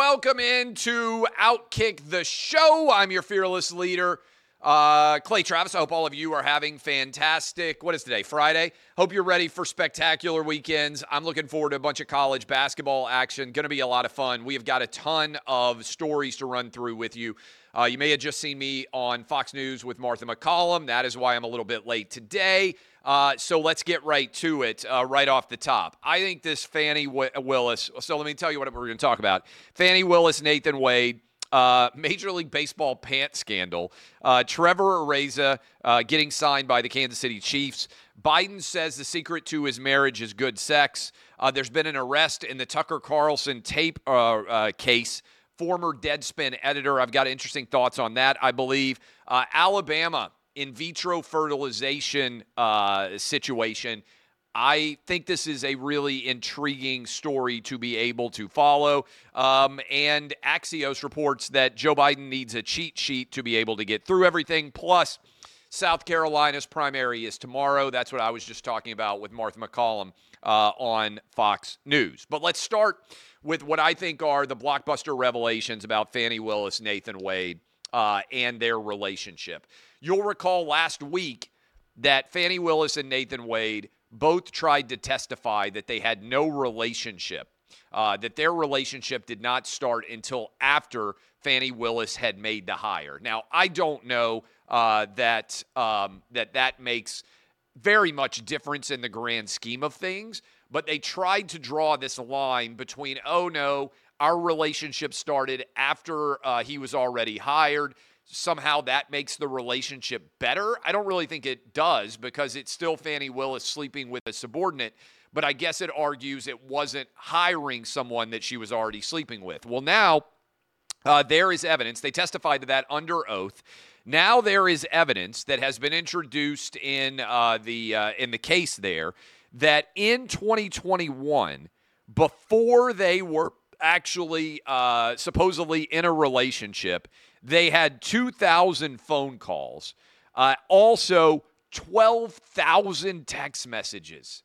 Welcome into Outkick the Show. I'm your fearless leader, uh, Clay Travis. I hope all of you are having fantastic. What is today? Friday. Hope you're ready for spectacular weekends. I'm looking forward to a bunch of college basketball action. Going to be a lot of fun. We have got a ton of stories to run through with you. Uh, you may have just seen me on Fox News with Martha MacCallum. That is why I'm a little bit late today. Uh, so let's get right to it uh, right off the top. I think this Fani w- Willis, so let me tell you what we're going to talk about. Fani Willis, Nathan Wade, uh, Major League Baseball pant scandal, uh, Trevor Ariza uh, getting signed by the Kansas City Chiefs. Biden says the secret to his marriage is good sex. Uh, there's been an arrest in the Tucker Carlson tape case. Former Deadspin editor. I've got interesting thoughts on that, I believe. Alabama in vitro fertilization uh, situation. I think this is a really intriguing story to be able to follow. Um, and Axios reports that Joe Biden needs a cheat sheet to be able to get through everything. Plus, South Carolina's primary is tomorrow. That's what I was just talking about with Martha MacCallum uh, on Fox News. But let's start with what I think are the blockbuster revelations about Fani Willis, Nathan Wade, uh, and their relationship. You'll recall last week that Fani Willis and Nathan Wade both tried to testify that they had no relationship, uh, that their relationship did not start until after Fani Willis had made the hire. Now, I don't know uh, that um, that that makes very much difference in the grand scheme of things, but they tried to draw this line between, oh no, our relationship started after uh, he was already hired somehow that makes the relationship better. I don't really think it does because it's still Fani Willis sleeping with a subordinate, but I guess it argues it wasn't hiring someone that she was already sleeping with. Well, now uh, there is evidence. They testified to that under oath. Now there is evidence that has been introduced in uh, the uh, in the case there that in 2021, before they were actually uh, supposedly in a relationship, they had 2,000 phone calls, uh, also 12,000 text messages.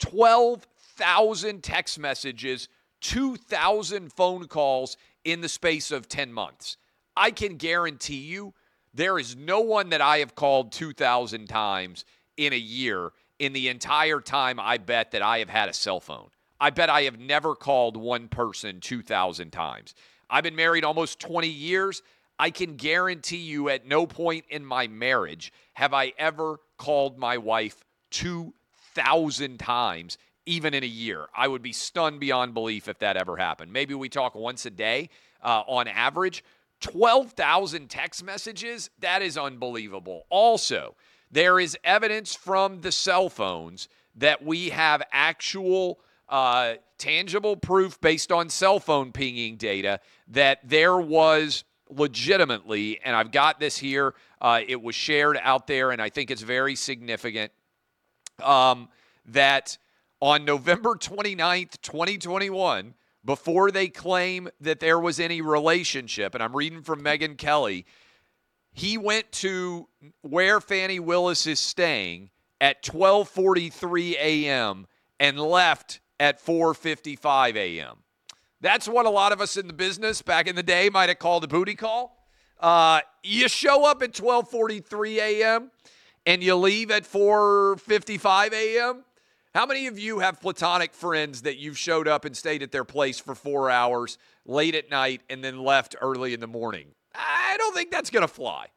12,000 text messages, 2,000 phone calls in the space of 10 months. I can guarantee you there is no one that I have called 2,000 times in a year in the entire time I bet that I have had a cell phone. I bet I have never called one person 2,000 times. I've been married almost 20 years. I can guarantee you at no point in my marriage have I ever called my wife 2,000 times, even in a year. I would be stunned beyond belief if that ever happened. Maybe we talk once a day uh, on average. 12,000 text messages, that is unbelievable. Also, there is evidence from the cell phones that we have actual uh, tangible proof based on cell phone pinging data that there was legitimately, and I've got this here, uh, it was shared out there, and I think it's very significant um, that on November 29th, 2021, before they claim that there was any relationship, and I'm reading from Megyn Kelly, he went to where Fani Willis is staying at 12:43 a.m. and left at 4:55 a.m. That's what a lot of us in the business back in the day might have called a booty call. Uh, you show up at 12:43 a.m. and you leave at 4:55 a.m. How many of you have platonic friends that you've showed up and stayed at their place for four hours late at night and then left early in the morning? I don't think that's going to fly.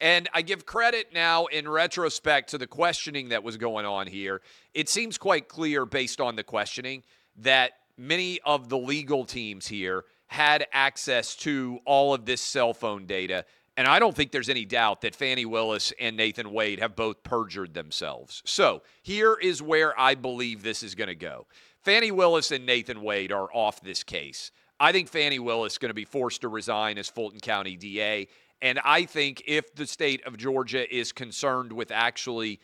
And I give credit now in retrospect to the questioning that was going on here. It seems quite clear based on the questioning that many of the legal teams here had access to all of this cell phone data. And I don't think there's any doubt that Fani Willis and Nathan Wade have both perjured themselves. So here is where I believe this is going to go. Fani Willis and Nathan Wade are off this case. I think Fani Willis is going to be forced to resign as Fulton County DA. And I think if the state of Georgia is concerned with actually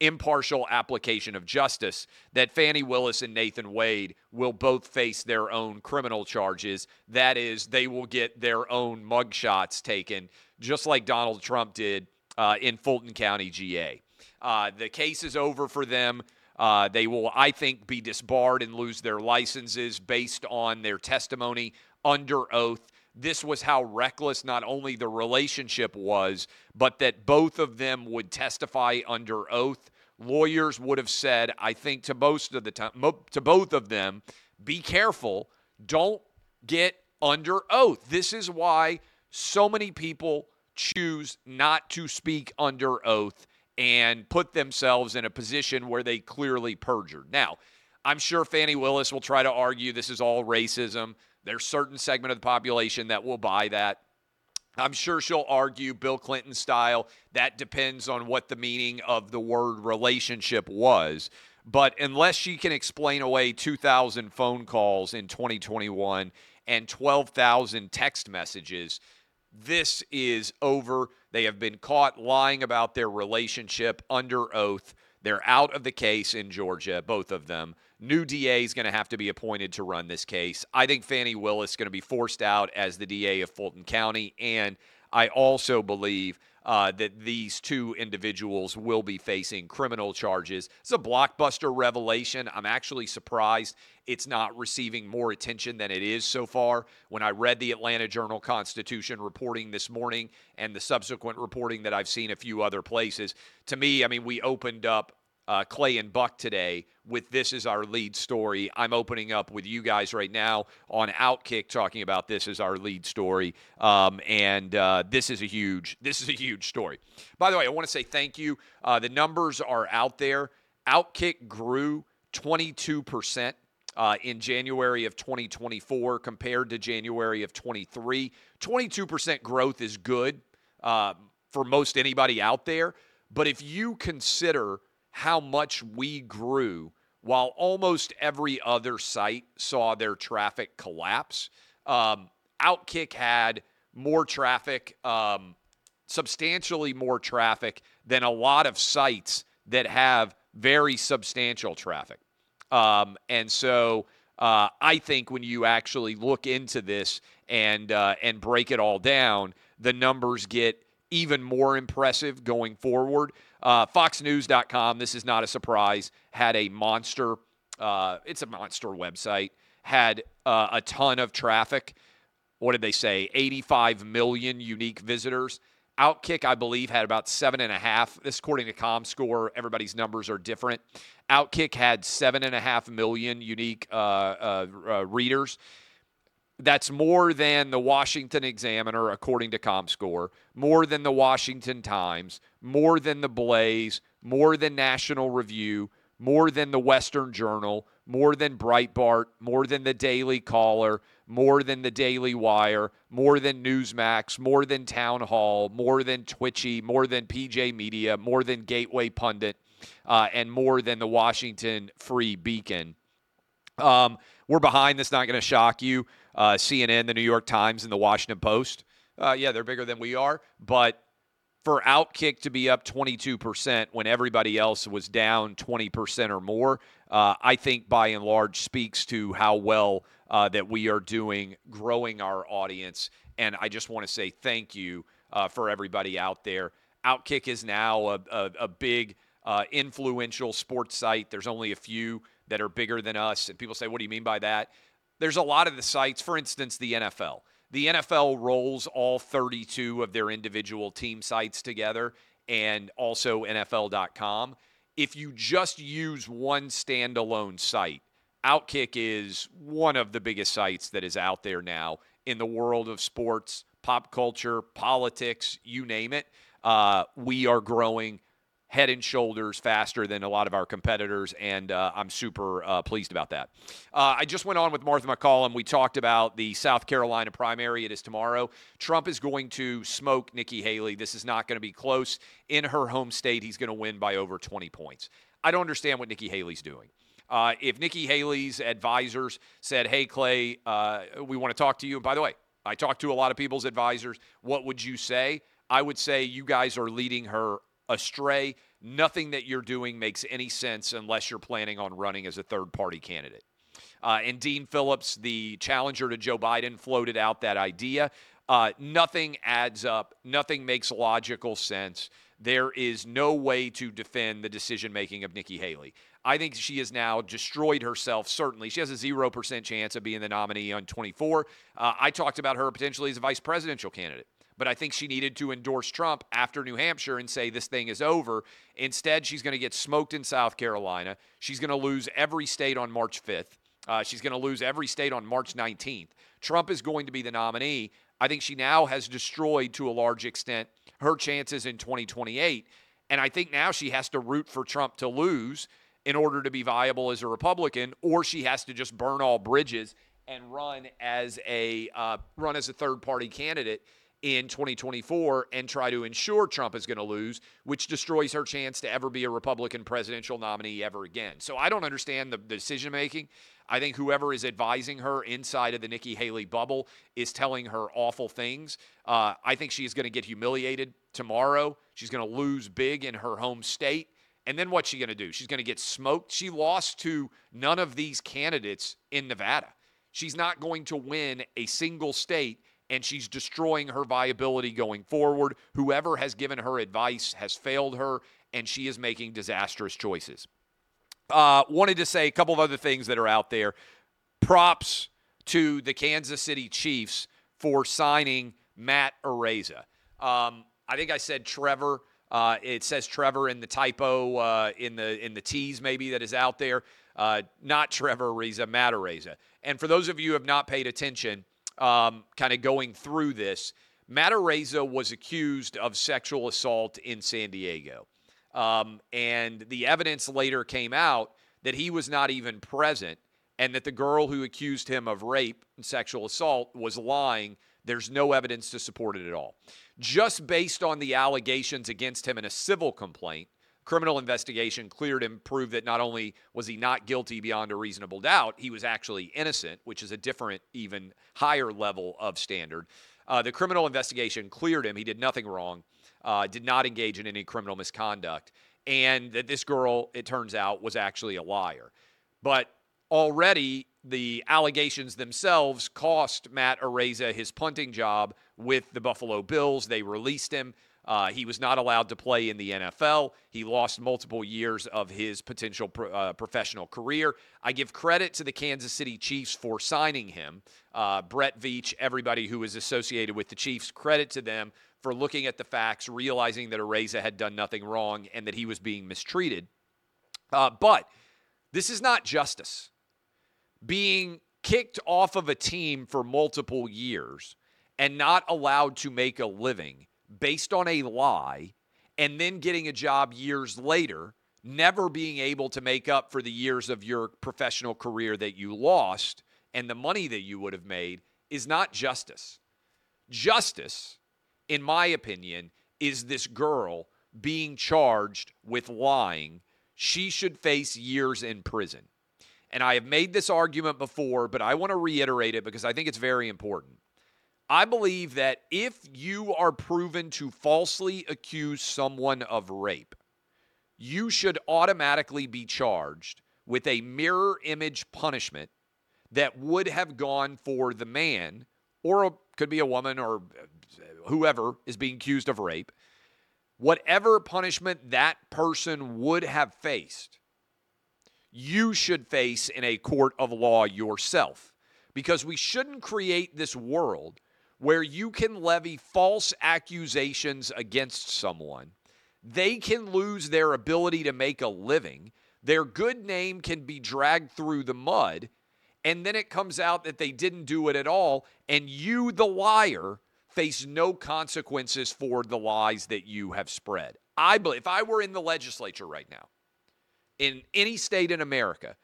impartial application of justice, that Fani Willis and Nathan Wade will both face their own criminal charges. That is, they will get their own mugshots taken, just like Donald Trump did uh, in Fulton County, GA. Uh, the case is over for them. Uh, they will, I think, be disbarred and lose their licenses based on their testimony under oath. This was how reckless not only the relationship was, but that both of them would testify under oath. Lawyers would have said, I think, to most of the time, to both of them, be careful. Don't get under oath. This is why so many people choose not to speak under oath and put themselves in a position where they clearly perjured. Now, I'm sure Fani Willis will try to argue this is all racism. There's certain segment of the population that will buy that. I'm sure she'll argue Bill Clinton style. That depends on what the meaning of the word relationship was. But unless she can explain away 2,000 phone calls in 2021 and 12,000 text messages, this is over. They have been caught lying about their relationship under oath. They're out of the case in Georgia, both of them. New DA is going to have to be appointed to run this case. I think Fani Willis is going to be forced out as the DA of Fulton County. And I also believe uh, that these two individuals will be facing criminal charges. It's a blockbuster revelation. I'm actually surprised it's not receiving more attention than it is so far. When I read the Atlanta Journal Constitution reporting this morning and the subsequent reporting that I've seen a few other places, to me, I mean, we opened up uh, Clay and Buck today with this is our lead story. I'm opening up with you guys right now on Outkick talking about this as our lead story, um, and uh, this is a huge this is a huge story. By the way, I want to say thank you. Uh, the numbers are out there. Outkick grew 22 percent. Uh, in January of 2024 compared to January of 23. 22% growth is good uh, for most anybody out there. But if you consider how much we grew while almost every other site saw their traffic collapse. Um, Outkick had more traffic, um, substantially more traffic than a lot of sites that have very substantial traffic. Um, and so uh, I think when you actually look into this and uh, and break it all down, the numbers get even more impressive going forward. Uh, FoxNews.com, this is not a surprise, had a monster, uh, it's a monster website, had uh, a ton of traffic. What did they say? 85 million unique visitors. Outkick, I believe, had about seven and a half. This, according to ComScore, everybody's numbers are different. Outkick had seven and a half million unique uh, uh, uh, readers. That's more than the Washington Examiner, according to ComScore, more than the Washington Times, more than the Blaze, more than National Review, more than the Western Journal, more than Breitbart, more than the Daily Caller, more than the Daily Wire, more than Newsmax, more than Town Hall, more than Twitchy, more than PJ Media, more than Gateway Pundit, uh, and more than the Washington Free Beacon. Um, we're behind. That's not going to shock you. Uh, CNN, the New York Times, and the Washington Post. Uh, yeah, they're bigger than we are. But for Outkick to be up 22% when everybody else was down 20% or more, uh, I think by and large speaks to how well uh, that we are doing growing our audience. And I just want to say thank you uh, for everybody out there. Outkick is now a, a, a big, uh, influential sports site. There's only a few that are bigger than us. And people say, what do you mean by that? There's a lot of the sites, for instance, the NFL. The NFL rolls all 32 of their individual team sites together and also NFL.com. If you just use one standalone site, Outkick is one of the biggest sites that is out there now in the world of sports, pop culture, politics, you name it. Uh, we are growing head and shoulders faster than a lot of our competitors, and uh, I'm super uh, pleased about that. Uh, I just went on with Martha MacCallum. We talked about the South Carolina primary. It is tomorrow. Trump is going to smoke Nikki Haley. This is not going to be close. In her home state, he's going to win by over 20 points. I don't understand what Nikki Haley's doing. Uh, if Nikki Haley's advisors said, "Hey Clay, uh, we want to talk to you," and by the way, I talked to a lot of people's advisors. What would you say? I would say you guys are leading her astray. Nothing that you're doing makes any sense unless you're planning on running as a third party candidate. Uh, and Dean Phillips, the challenger to Joe Biden, floated out that idea. Uh, nothing adds up. Nothing makes logical sense. There is no way to defend the decision making of Nikki Haley. I think she has now destroyed herself, certainly. She has a 0% chance of being the nominee on 24. Uh, I talked about her potentially as a vice presidential candidate but I think she needed to endorse Trump after New Hampshire and say this thing is over. Instead, she's going to get smoked in South Carolina. She's going to lose every state on March 5th. Uh, she's going to lose every state on March 19th. Trump is going to be the nominee. I think she now has destroyed, to a large extent, her chances in 2028. And I think now she has to root for Trump to lose in order to be viable as a Republican, or she has to just burn all bridges and run as a uh, run as a third party candidate in 2024 and try to ensure Trump is going to lose, which destroys her chance to ever be a Republican presidential nominee ever again. So I don't understand the, the decision making. I think whoever is advising her inside of the Nikki Haley bubble is telling her awful things. Uh, I think she is going to get humiliated tomorrow. She's going to lose big in her home state. And then what's she going to do? She's going to get smoked. She lost to none of these candidates in Nevada. She's not going to win a single state and she's destroying her viability going forward. Whoever has given her advice has failed her, and she is making disastrous choices. Uh, wanted to say a couple of other things that are out there. Props to the Kansas City Chiefs for signing Matt Araiza. Um, I think I said Trevor. Uh, it says Trevor in the typo uh, in the in the T's maybe that is out there. Uh, not Trevor Ariza, Matt Araiza. And for those of you who have not paid attention, um, kind of going through this, Matt Araiza was accused of sexual assault in San Diego. Um, and the evidence later came out that he was not even present and that the girl who accused him of rape and sexual assault was lying. There's no evidence to support it at all. Just based on the allegations against him in a civil complaint, criminal investigation cleared him, proved that not only was he not guilty beyond a reasonable doubt, he was actually innocent, which is a different, even higher level of standard. Uh, the criminal investigation cleared him. He did nothing wrong, uh, did not engage in any criminal misconduct, and that this girl, it turns out, was actually a liar. But already the allegations themselves cost Matt Araiza his punting job with the Buffalo Bills. They released him. Uh, he was not allowed to play in the NFL. He lost multiple years of his potential pro, uh, professional career. I give credit to the Kansas City Chiefs for signing him. Uh, Brett Veach, everybody who is associated with the Chiefs, credit to them for looking at the facts, realizing that Araiza had done nothing wrong and that he was being mistreated. Uh, but this is not justice. Being kicked off of a team for multiple years and not allowed to make a living based on a lie and then getting a job years later, never being able to make up for the years of your professional career that you lost and the money that you would have made is not justice. Justice, in my opinion, is this girl being charged with lying. She should face years in prison. And I have made this argument before, but I want to reiterate it because I think it's very important. I believe that if you are proven to falsely accuse someone of rape, you should automatically be charged with a mirror image punishment that would have gone for the man, or a, could be a woman or uh, whoever is being accused of rape. Whatever punishment that person would have faced, you should face in a court of law yourself. Because we shouldn't create this world where you can levy false accusations against someone. They can lose their ability to make a living. Their good name can be dragged through the mud. And then it comes out that they didn't do it at all. And you, the liar, face no consequences for the lies that you have spread. I believe if I were in the legislature right now, in any state in America,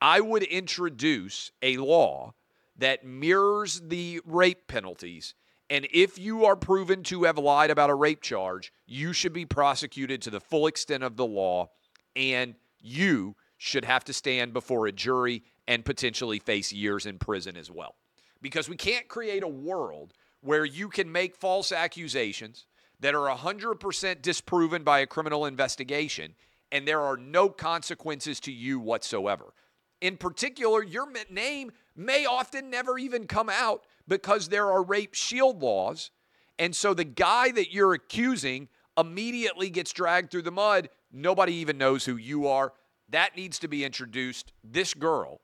I would introduce a law that mirrors the rape penalties. And if you are proven to have lied about a rape charge, you should be prosecuted to the full extent of the law and you should have to stand before a jury and potentially face years in prison as well. Because we can't create a world where you can make false accusations that are 100% disproven by a criminal investigation and there are no consequences to you whatsoever. In particular, your name may often never even come out because there are rape shield laws. And so the guy that you're accusing immediately gets dragged through the mud. Nobody even knows who you are. That needs to be introduced. This girl,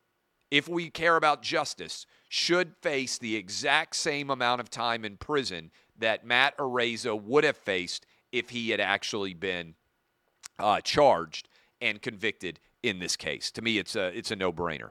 if we care about justice, should face the exact same amount of time in prison that Matt Araiza would have faced if he had actually been uh, charged and convicted in this case. To me, it's a it's a no brainer.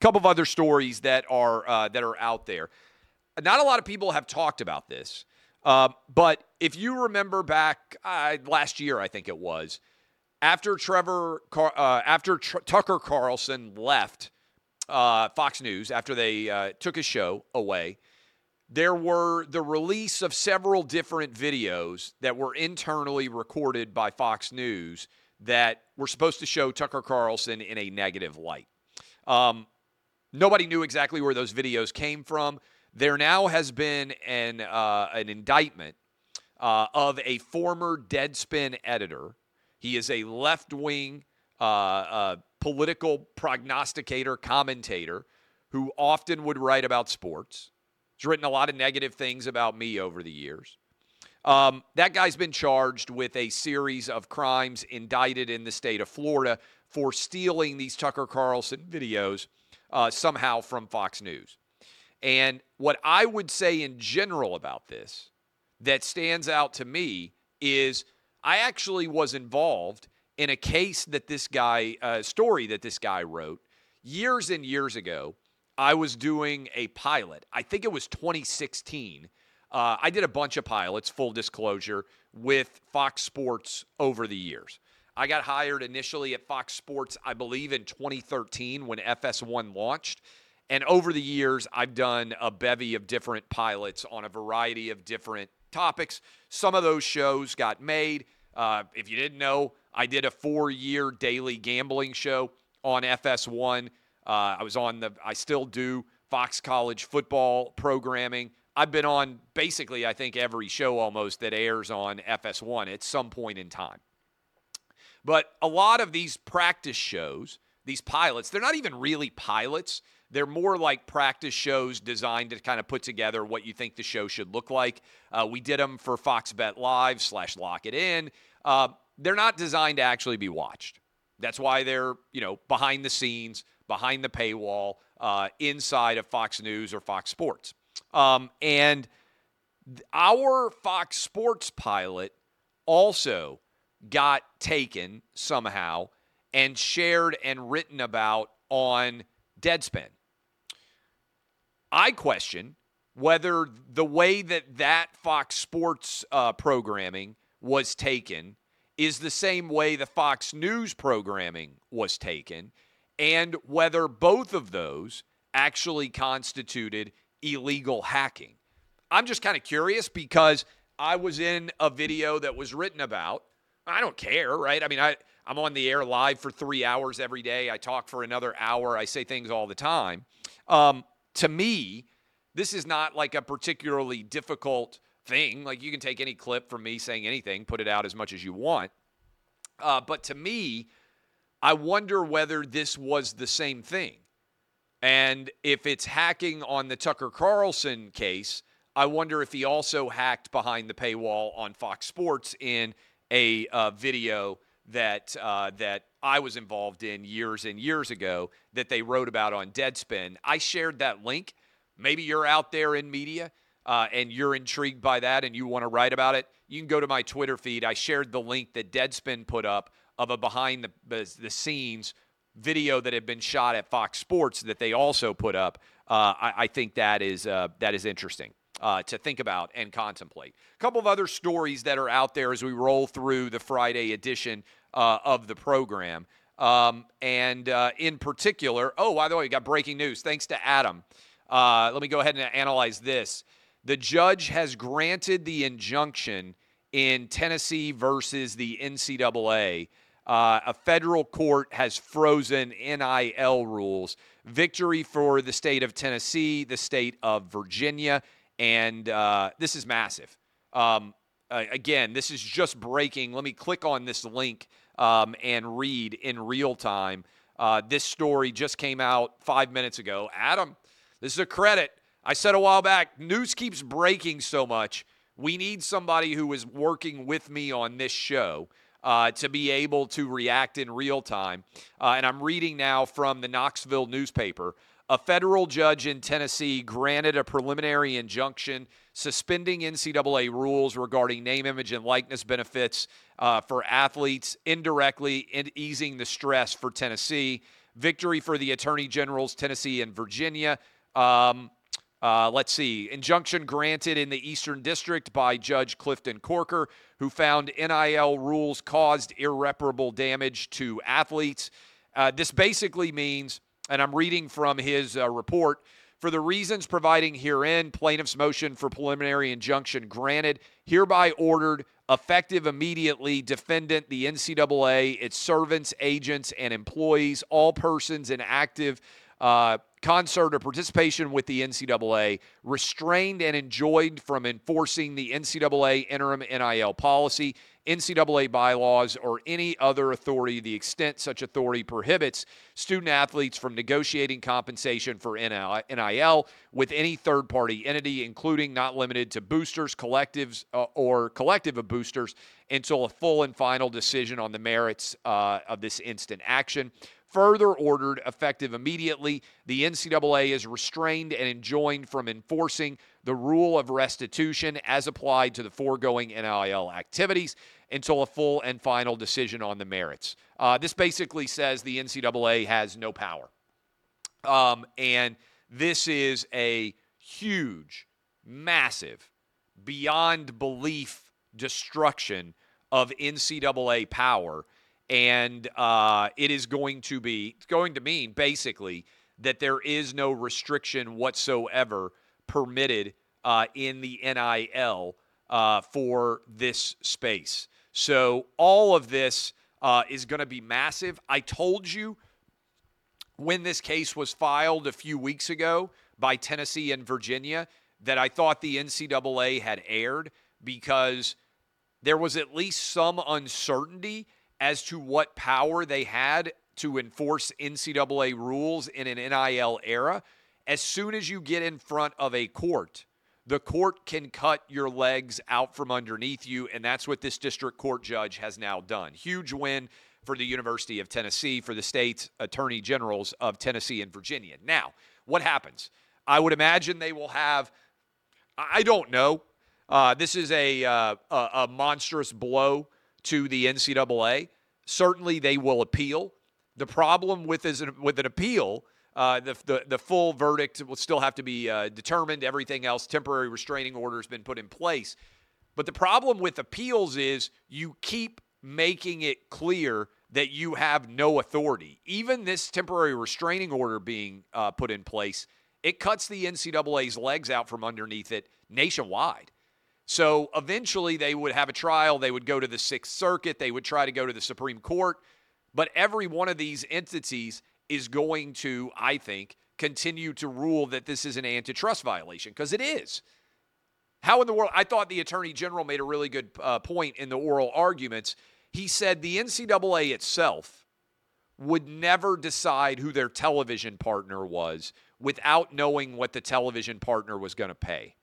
couple of other stories that are uh, that are out there. Not a lot of people have talked about this, uh, but if you remember back uh, last year, I think it was after Trevor Car- uh, after Tr- Tucker Carlson left uh, Fox News after they uh, took his show away there were the release of several different videos that were internally recorded by Fox News that were supposed to show Tucker Carlson in a negative light. Um, nobody knew exactly where those videos came from. There now has been an uh, an indictment uh, of a former Deadspin editor. He is a left wing uh, uh, political prognosticator, commentator who often would write about sports. He's written a lot of negative things about me over the years. Um, that guy's been charged with a series of crimes indicted in the state of Florida for stealing these Tucker Carlson videos uh, somehow from Fox News. And what I would say in general about this that stands out to me is I actually was involved in a case that this guy, uh, story that this guy wrote years and years ago I was doing a pilot. I think it was 2016. Uh, I did a bunch of pilots, full disclosure, with Fox Sports over the years. I got hired initially at Fox Sports, I believe, in 2013 when FS1 launched. And over the years, I've done a bevy of different pilots on a variety of different topics. Some of those shows got made. Uh, if you didn't know, I did a four year daily gambling show on FS1 uh, I was on the, I still do Fox College football programming. I've been on basically, I think, every show almost that airs on FS1 at some point in time. But a lot of these practice shows, these pilots, they're not even really pilots. They're more like practice shows designed to kind of put together what you think the show should look like. Uh, we did them for Fox Bet Live slash Lock It In. Uh, they're not designed to actually be watched. That's why they're, you know, behind the scenes behind the paywall uh, inside of Fox News or Fox Sports. Um, and our Fox Sports pilot also got taken somehow and shared and written about on Deadspin. I question whether the way that that Fox Sports uh, programming was taken is the same way the Fox News programming was taken and whether both of those actually constituted illegal hacking. I'm just kind of curious because I was in a video that was written about. I don't care, right? I mean, I, I'm on the air live for three hours every day. I talk for another hour. I say things all the time. Um, to me, this is not like a particularly difficult thing. Like you can take any clip from me saying anything, put it out as much as you want. Uh, but to me, I wonder whether this was the same thing. And if it's hacking on the Tucker Carlson case, I wonder if he also hacked behind the paywall on Fox Sports in a uh, video that uh, that I was involved in years and years ago that they wrote about on Deadspin. I shared that link. Maybe you're out there in media uh, and you're intrigued by that and you want to write about it. You can go to my Twitter feed. I shared the link that Deadspin put up of a behind the, the, scenes video that had been shot at Fox Sports that they also put up. Uh, I, I, think that is uh, that is interesting. Uh, to think about and contemplate. A couple of other stories that are out there as we roll through the Friday edition uh, of the program. Um, and uh, in particular, oh, by the way, we got breaking news. Thanks to Adam. Uh, let me go ahead and analyze this. The judge has granted the injunction in Tennessee versus the NCAA uh, a federal court has frozen NIL rules. Victory for the state of Tennessee, the state of Virginia, and uh, this is massive. Um, again, this is just breaking. Let me click on this link um, and read in real time. Uh, this story just came out five minutes ago. Adam, this is a credit. I said a while back, news keeps breaking so much. We need somebody who is working with me on this show uh, to be able to react in real time. Uh, and I'm reading now from the Knoxville newspaper. A federal judge in Tennessee granted a preliminary injunction suspending NCAA rules regarding name, image, and likeness benefits uh, for athletes, indirectly easing the stress for Tennessee. Victory for the Attorney Generals, Tennessee and Virginia. Um, uh, let's see. Injunction granted in the Eastern District by Judge Clifton Corker, who found NIL rules caused irreparable damage to athletes. Uh, this basically means, and I'm reading from his uh, report, for the reasons providing herein, plaintiff's motion for preliminary injunction granted, hereby ordered, effective immediately, defendant, the NCAA, its servants, agents, and employees, all persons in active uh, concert or participation with the NCAA, restrained and enjoined from enforcing the NCAA interim NIL policy, NCAA bylaws, or any other authority the extent such authority prohibits student athletes from negotiating compensation for NIL with any third party entity, including not limited to boosters, collectives, uh, or collective of boosters, until a full and final decision on the merits uh, of this instant action further ordered effective immediately. The NCAA is restrained and enjoined from enforcing the rule of restitution as applied to the foregoing NIL activities until a full and final decision on the merits. Uh, this basically says the NCAA has no power. Um, and this is a huge, massive, beyond belief destruction of NCAA power and uh, it is going to be it's going to mean basically that there is no restriction whatsoever permitted uh, in the NIL uh, for this space. So all of this uh, is going to be massive. I told you when this case was filed a few weeks ago by Tennessee and Virginia that I thought the NCAA had aired because there was at least some uncertainty as to what power they had to enforce NCAA rules in an NIL era. As soon as you get in front of a court, the court can cut your legs out from underneath you. And that's what this district court judge has now done. Huge win for the University of Tennessee, for the state attorney generals of Tennessee and Virginia. Now, what happens? I would imagine they will have, I don't know. Uh, this is a, uh, a, a monstrous blow to the NCAA. Certainly, they will appeal. The problem with is with an appeal, uh, the, the, the full verdict will still have to be uh, determined. Everything else, temporary restraining order has been put in place. But the problem with appeals is you keep making it clear that you have no authority. Even this temporary restraining order being uh, put in place, it cuts the NCAA's legs out from underneath it nationwide. So eventually they would have a trial. They would go to the Sixth Circuit. They would try to go to the Supreme Court. But every one of these entities is going to, I think, continue to rule that this is an antitrust violation because it is. How in the world? I thought the Attorney General made a really good uh, point in the oral arguments. He said the NCAA itself would never decide who their television partner was without knowing what the television partner was going to pay.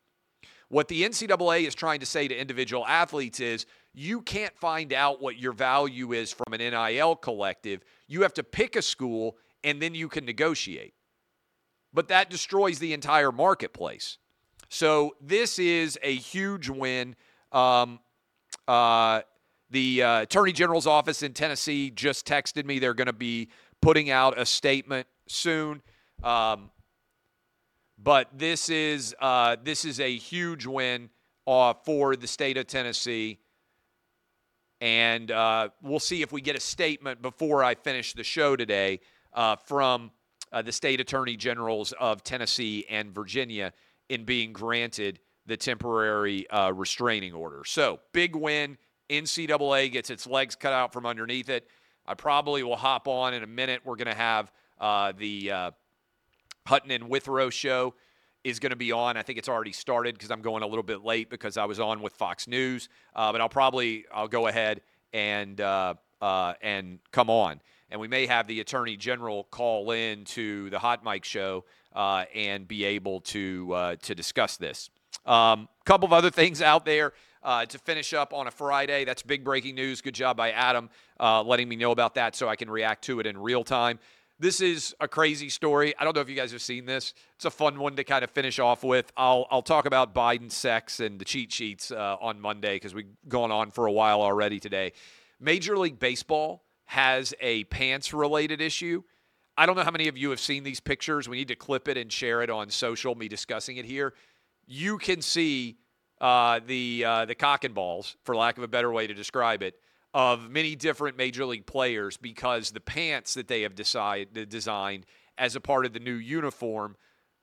What the NCAA is trying to say to individual athletes is you can't find out what your value is from an NIL collective. You have to pick a school and then you can negotiate. But that destroys the entire marketplace. So this is a huge win. Um, uh, The uh, Attorney General's office in Tennessee just texted me they're going to be putting out a statement soon. Um, but this is uh, this is a huge win uh, for the state of Tennessee, and uh, we'll see if we get a statement before I finish the show today uh, from uh, the state attorney generals of Tennessee and Virginia in being granted the temporary uh, restraining order. So big win. NCAA gets its legs cut out from underneath it. I probably will hop on in a minute. We're going to have the Hutton and Withrow show is going to be on. I think it's already started because I'm going a little bit late because I was on with Fox News. Uh, but I'll probably I'll go ahead and uh, uh, and come on, and we may have the Attorney General call in to the Hot Mic show uh, and be able to uh, to discuss this. A um, couple of other things out there. Uh, to finish up on a Friday. That's big breaking news. Good job by Adam letting me know about that so I can react to it in real time. This is a crazy story. I don't know if you guys have seen this. It's a fun one to kind of finish off with. I'll I'll talk about Biden sex and the cheat sheets uh, on Monday because we've gone on for a while already today. Major League Baseball has a pants related issue. I don't know how many of you have seen these pictures. We need to clip it and share it on social. Me discussing it here. You can see uh, the uh, the cock and balls, for lack of a better way to describe it, of many different major league players because the pants that they have decide, designed as a part of the new uniform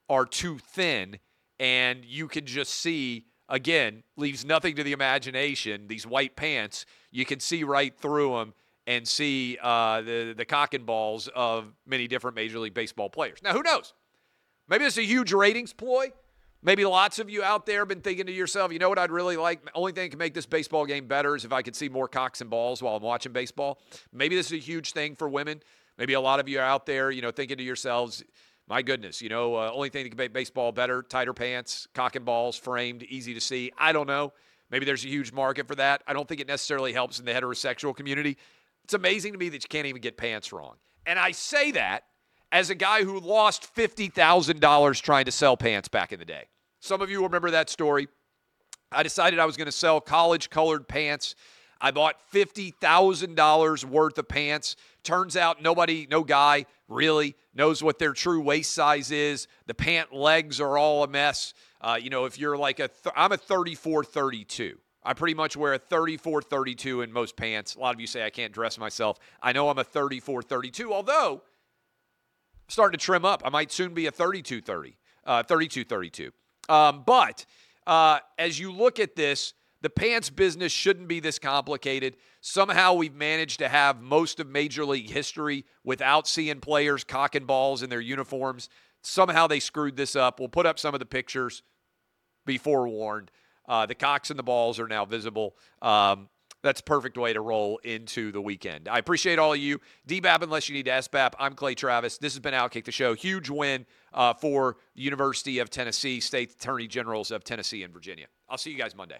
are too thin. And you can just see again leaves nothing to the imagination these white pants. You can see right through them and see uh, the the cock and balls of many different major league baseball players. Now who knows? Maybe it's a huge ratings ploy Maybe lots of you out there have been thinking to yourself, you know what I'd really like? Only thing that can make this baseball game better is if I could see more cocks and balls while I'm watching baseball. Maybe this is a huge thing for women. Maybe a lot of you are out there, you know, thinking to yourselves, my goodness, you know, uh, only thing that can make baseball better, tighter pants, cock and balls, framed, easy to see. I don't know. Maybe there's a huge market for that. I don't think it necessarily helps in the heterosexual community. It's amazing to me that you can't even get pants wrong. And I say that as a guy who lost $50,000 trying to sell pants back in the day. Some of you remember that story. I decided I was going to sell college colored pants. I bought $50,000 worth of pants. Turns out nobody, no guy really knows what their true waist size is. The pant legs are all a mess. Uh, you know, if you're like a, th- I'm a 34 32. I pretty much wear a 34 32 in most pants. A lot of you say I can't dress myself. I know I'm a 34 32, although I'm starting to trim up. I might soon be a 32 30, uh, 32 32. Um, but uh, as you look at this, the pants business shouldn't be this complicated. Somehow we've managed to have most of Major League history without seeing players cocking balls in their uniforms. Somehow they screwed this up. We'll put up some of the pictures. Be forewarned. Uh, the cocks and the balls are now visible. Um, that's perfect way to roll into the weekend. I appreciate all of you. DBAP, unless you need to SBAP, I'm Clay Travis. This has been Outkick the Show. Huge win uh, for University of Tennessee, State Attorney Generals of Tennessee and Virginia. I'll see you guys Monday.